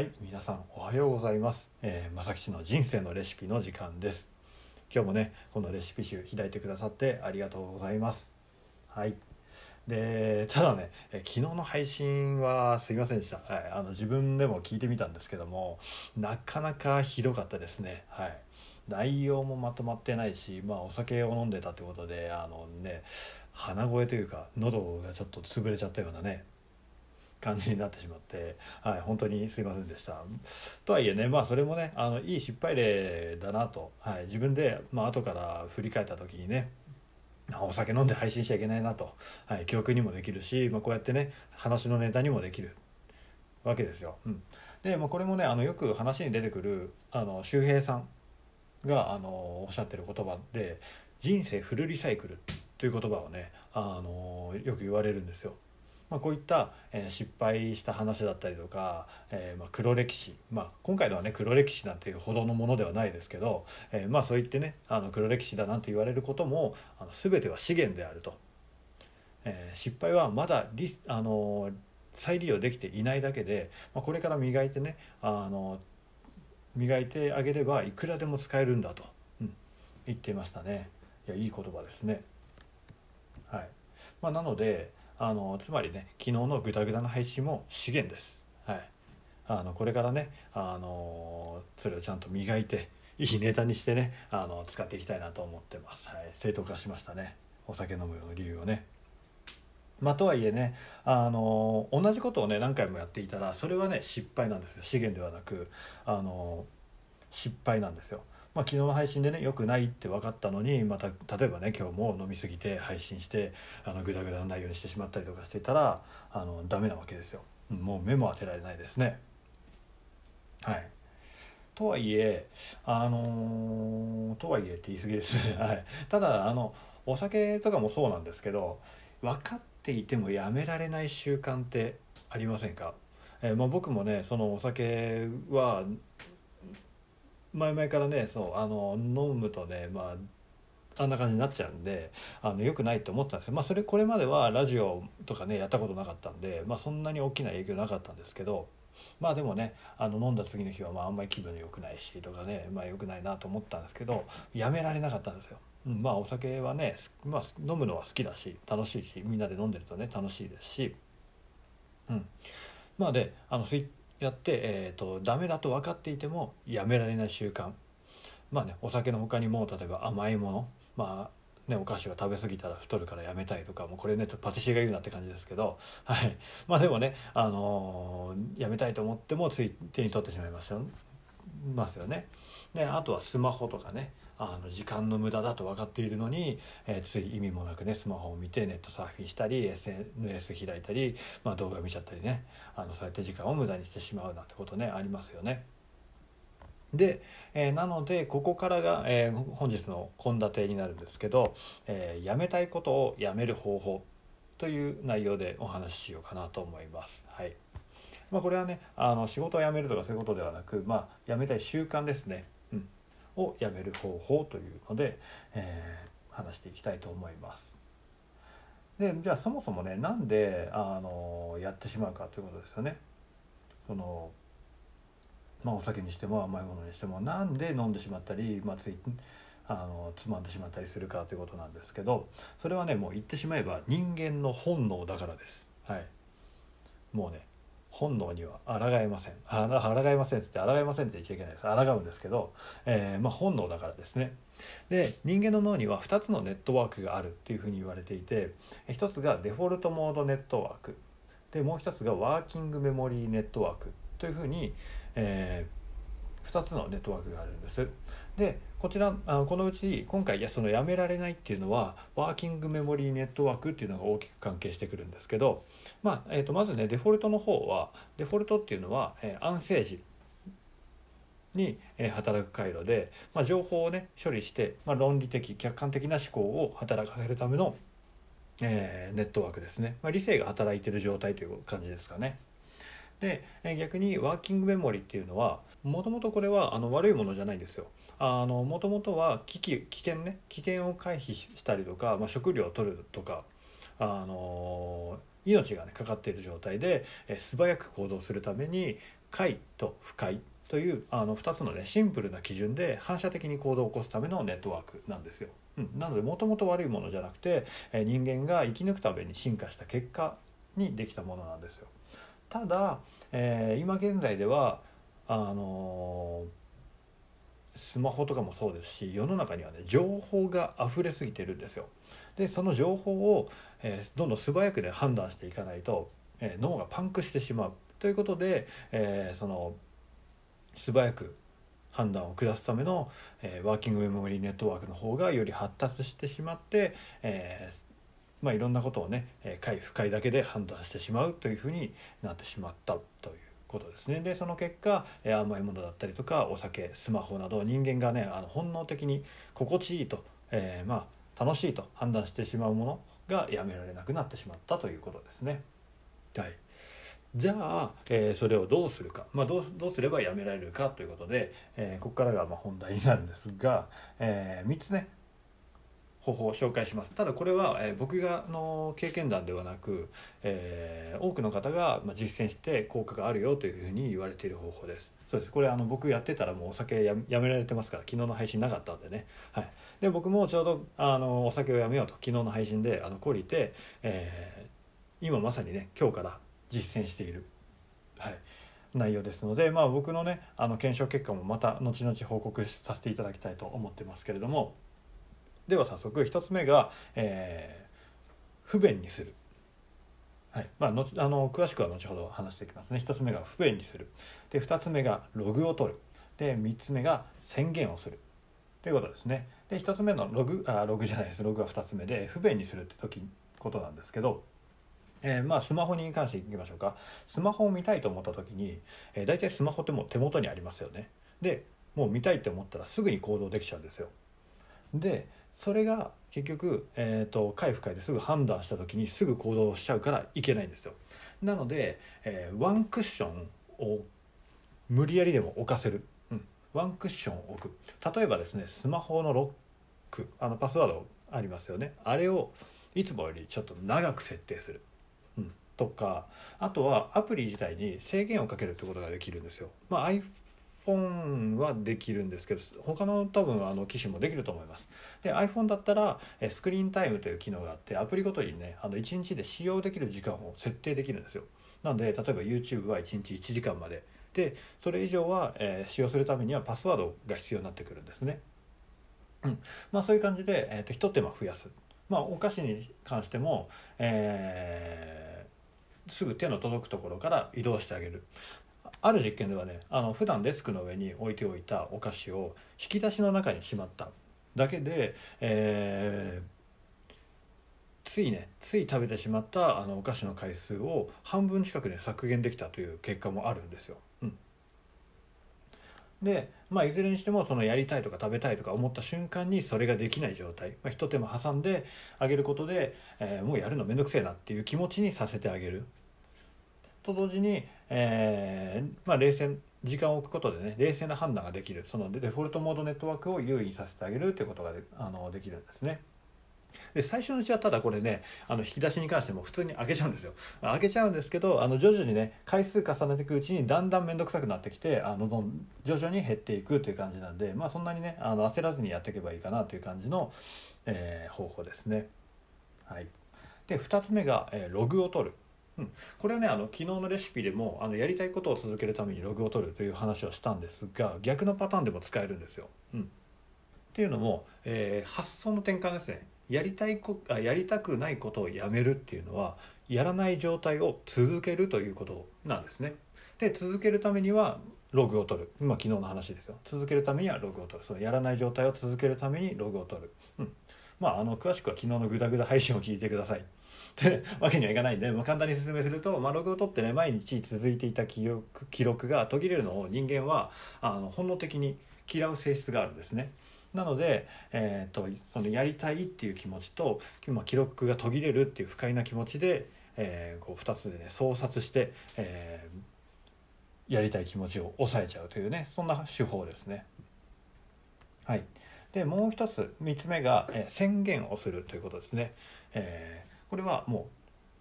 はい皆さんおはようございます、えー、まさきちの人生のレシピの時間です。今日もねこのレシピ集開いてくださってありがとうございます。はい。でただね、え昨日の配信はすいませんでした、はい、あの自分でも聞いてみたんですけどもなかなかひどかったですね。はい。内容もまとまってないし、まあ、お酒を飲んでたってことであのね鼻声というか喉がちょっと潰れちゃったようなね感じになってしまって、はい、本当にすいませんでした。とはいえね、まあそれもね、あのいい失敗例だなと、はい、自分で、まあ後から振り返った時にね、お酒飲んで配信しちゃいけないなと、はい、記憶にもできるし、まあ、こうやってね話のネタにもできるわけですよ。うん、で、まあ、これもねあのよく話に出てくるあの周平さんがあのおっしゃってる言葉で「人生フルリサイクル」という言葉をねあのよく言われるんですよ。まあ、こういった、えー、失敗した話だったりとか、えー、まあ、黒歴史、まあ、今回のはね黒歴史なんていうほどのものではないですけど、えー、まあそう言ってねあの黒歴史だなんて言われることもあの全ては資源であると、え失敗はまだリあの再利用できていないだけで、まあ、これから磨いてねあの磨いてあげればいくらでも使えるんだと、うん、言っていましたね。いやいい言葉ですね。はい。まあ、なのであのつまりね昨日のグダグダの配信も資源です。はい、あのこれからねあのそれをちゃんと磨いていいネタにしてねあの使っていきたいなと思ってます。はい、正当化しましたねお酒飲むような理由をね。まあ、とはいえねあの同じことをね何回もやっていたらそれはね失敗なんですよ資源ではなくあの失敗なんですよ。まあ、昨日の配信でねよくないって分かったのにまた例えばね今日も飲み過ぎて配信してあのグダグダな内容にしてしまったりとかしていたらあのダメなわけですよ。もう目も当てられないですね。はい、とはいえあのー、とはいえって言い過ぎですね。はい、ただあのお酒とかもそうなんですけど分かっていてもやめられない習慣ってありませんか？えー、まあ、僕もねそのお酒は前々からねそうあの飲むとねまああんな感じになっちゃうんであのよくないって思ったんですけど、まあ、それこれまではラジオとかねやったことなかったんで、まあ、そんなに大きな影響なかったんですけどまあでもねあの飲んだ次の日はまああんまり気分良くないしとかねまあ良くないなと思ったんですけどやめられなかったんですよ。うん、まあお酒はね、まあ、飲むのは好きだし楽しいしみんなで飲んでるとね楽しいですし、うん、まあであのそういやって、えーと、ダメだと分かっていてもやめられない習慣。まあねお酒の他にも例えば甘いものまあね、お菓子を食べ過ぎたら太るからやめたいとかもうこれねパティシエが言うなって感じですけど、はい、まあでもね、あのー、やめたいと思ってもつい手に取ってしまいますよますよね。であとはスマホとかね。あの時間の無駄だと分かっているのに、えー、つい意味もなくねスマホを見てネットサーフィンしたり SNS 開いたり、まあ、動画見ちゃったりねあのそうやって時間を無駄にしてしまうなんてことねありますよね。で、えー、なのでここからが、えー、本日の献立になるんですけど、えー、やめたいことをやめる方法という内容でお話ししようかなと思います。はいまあ、これはねあの仕事を辞めるとかそういうことではなく、まあ、辞めたい習慣ですね。をやめる方法というので、えー、話していきたいと思います。でじゃあそもそもねなんであのやってしまうかということですよね。そのまあ、お酒にしても甘いものにしてもなんで飲んでしまったり、まあ、ついあのつまんでしまったりするかということなんですけどそれはねもう言ってしまえば人間の本能だからです。はい、もうね本能には抗えません。抗えませんって抗えませんって言っちゃいけないです。抗うんですけど、えー、まあ、本能だからですね。で人間の脳には2つのネットワークがあるっていうふうに言われていて1つがデフォルトモードネットワーク。でもう1つがワーキングメモリーネットワークというふうに、えー、2つのネットワークがあるんです。でこちらあこのうち今回いやそのやめられないっていうのはワーキングメモリーネットワークっていうのが大きく関係してくるんですけど、まあえー、とまずねデフォルトの方はデフォルトっていうのは、えー、安静時にえ働く回路で、まあ、情報をね処理して、まあ、論理的客観的な思考を働かせるための、えー、ネットワークですね、まあ、理性が働いてる状態という感じですかね。でえ逆にワーキングメモリーっていうのはもともとこれはあの悪いものじゃないんですよ。もともとは危機危険ね危険を回避したりとか、まあ、食料を取るとかあの命がねかかっている状態で、え素早く行動するために快と不快というあの2つのねシンプルな基準で反射的に行動を起こすためのネットワークなんですよ。うん、なのでもともと悪いものじゃなくて、え人間が生き抜くために進化した結果にできたものなんですよ。ただ、えー、今現在ではあの、スマホとかもそうですし世の中にはね情報が溢れすぎてるんですよ。でその情報を、えー、どんどん素早くね判断していかないと、えー、脳がパンクしてしまうということで、えー、その素早く判断を下すための、え、ワーキングメモリーネットワークの方がより発達してしまって、えまあ、いろんなことをね快不快だけで判断してしまうというふうになってしまったということですね。でその結果甘いものだったりとかお酒スマホなど人間がねあの本能的に心地いいと、えー、まあ楽しいと判断してしまうものがやめられなくなってしまったということですね。はい、じゃあ、えー、それをどうするか、まあ、どうどうすればやめられるかということで、えー、ここからがま本題になるんですが、えー、3つね。方法を紹介します。ただこれは、えー、僕がの経験談ではなく、えー、多くの方が、まあ、実践して効果があるよというふうに言われている方法です。そうです。これあの僕やってたらもうお酒やめられてますから昨日の配信なかったんでね。はい。で僕もちょうどあのお酒をやめようと昨日の配信であの懲りて、えー、今まさにね今日から実践しているはい内容ですので、まあ、僕のねあの検証結果もまた後々報告させていただきたいと思ってますけれどもでは早速1つ目が、えー、不便にする。はい。まあ、のあの詳しくは後ほど話していきますね。1つ目が不便にする。で2つ目がログを取る。で3つ目が宣言をする。ということですね。で1つ目のログあログじゃないです。ログは2つ目で不便にするって時ことなんですけどえー、まあスマホに関していきましょうか。スマホを見たいと思った時に、えー、大体スマホってもう手元にありますよね。でもう見たいって思ったらすぐに行動できちゃうんですよ。でそれが結局、えーと、回不快ですぐ判断した時にすぐ行動しちゃうからいけないんですよ。なので、えー、ワンクッションを無理やりでも置かせる、うん、ワンクッションを置く。例えばですねスマホのロックあのパスワードありますよね。あれをいつもよりちょっと長く設定する、うん、とかあとはアプリ自体に制限をかけるってことができるんですよ、まあ、iPhone はできるんですけど他の多分あの機種もできると思います。で iPhone だったらスクリーンタイムという機能があってアプリごとにねあの1日で使用できる時間を設定できるんですよ。なので例えば YouTube は1日1時間まで。でそれ以上は、えー、使用するためにはパスワードが必要になってくるんですね。うん。まあそういう感じで、えーと、一手間増やす。まあお菓子に関しても、えー、すぐ手の届くところから移動してあげる。ある実験ではねあの普段デスクの上に置いておいたお菓子を引き出しの中にしまった。だけで、えー、ついねつい食べてしまったあのお菓子の回数を半分近くね削減できたという結果もあるんですよ。うん、で、まあ、いずれにしてもそのやりたいとか食べたいとか思った瞬間にそれができない状態、まあ、一手間挟んであげることで、えー、もうやるの面倒くせえなっていう気持ちにさせてあげる。と同時に、えーまあ、冷静時間を置くことでね冷静な判断ができる。そのデフォルトモードネットワークを優位にさせてあげるということがであのできるんですね。で最初のうちはただこれねあの引き出しに関しても普通に開けちゃうんですよ。開けちゃうんですけどあの徐々にね回数重ねていくうちにだんだん面倒くさくなってきてあの徐々に減っていくという感じなんでまあそんなにねあの焦らずにやっていけばいいかなという感じの、えー、方法ですね。はい。で2つ目が、えー、ログを取る。うん、これはねあの昨日のレシピでもあのやりたいことを続けるためにログを取るという話をしたんですが逆のパターンでも使えるんですよ。うん、っていうのも、えー、発想の転換ですね。やりたいこあやりたくないことをやめるっていうのはやらない状態を続けるということなんですね。で続けるためにはログを取る、まあ、昨日の話ですよ。続けるためにはログを取る。そのやらない状態を続けるためにログを取る、うん、まああの詳しくは昨日のグダグダ配信を聞いてください。ってわけにはいかないんで、まあ、簡単に説明すると、まあ、ログを取ってね毎日続いていた記録記録が途切れるのを人間はあの本能的に嫌う性質があるんですね。なので、えーと、そのやりたいっていう気持ちと、まあ、記録が途切れるっていう不快な気持ちで、えー、こう2つでね創殺して、えー、やりたい気持ちを抑えちゃうというねそんな手法ですね。はいでもう一つ3つ目が、えー、宣言をするということですね。えーこれはも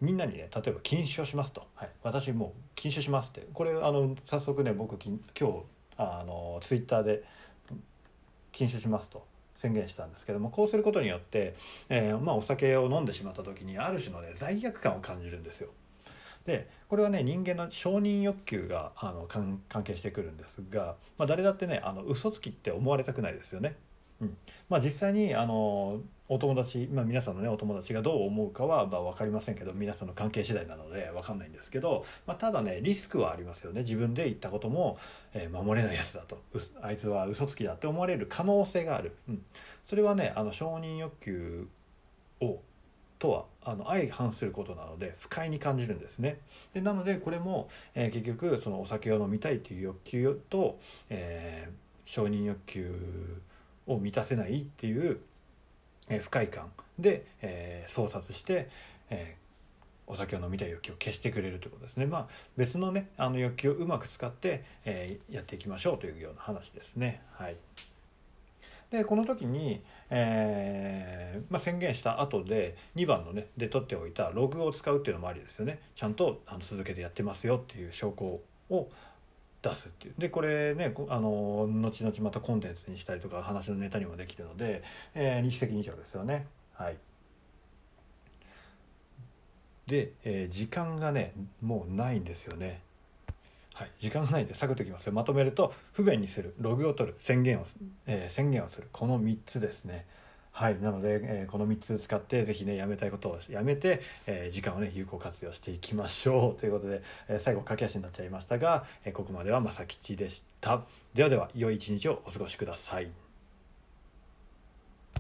うみんなにね例えば禁酒をしますと、はい、私もう禁酒しますって。これあの早速ね僕今日あのツイッターで禁酒しますと。宣言したんですけどもこうすることによって、えー、まあ、お酒を飲んでしまった時にある種の、ね、罪悪感を感じるんですよ。でこれはね人間の承認欲求があの関係してくるんですが、まあ、誰だってねあの嘘つきって思われたくないですよね。うん。まあ、実際にあのお友達、まあ、皆さんのねお友達がどう思うかは、まあ、分かりませんけど皆さんの関係次第なので分かんないんですけど、まあ、ただねリスクはありますよね。自分で言ったことも、えー、守れないやつだと。あいつは嘘つきだって思われる可能性がある、うん、それはねあの承認欲求をとはあの相反することなので不快に感じるんですね。でなのでこれも、えー、結局そのお酒を飲みたいという欲求と、えー、承認欲求を満たせないっていう、えー、不快感で、えー、操作して、えー、お酒を飲みたい欲求を消してくれるということですね。まあ別のねあの欲求をうまく使って、えー、やっていきましょうというような話ですね。はい。でこの時に、えーまあ、宣言した後で2番のねで取っておいたログを使うっていうのもありですよねちゃんとあの続けてやってますよっていう証拠を出すっていう。でこれねあの後々またコンテンツにしたりとか話のネタにもできるので、えー、二石二鳥ですよね。はい。で、えー、時間がねもうないんですよね。はい。時間がないんでサクッときますよ。まとめると不便にするログを取る宣言を、えー、宣言をするこの3つですね。はい。なので、えー、この3つ使って是非ねやめたいことをやめて、えー、時間をね有効活用していきましょう。ということで、えー、最後駆け足になっちゃいましたが、えここまではまさきちでした。ではでは良い一日をお過ごしください。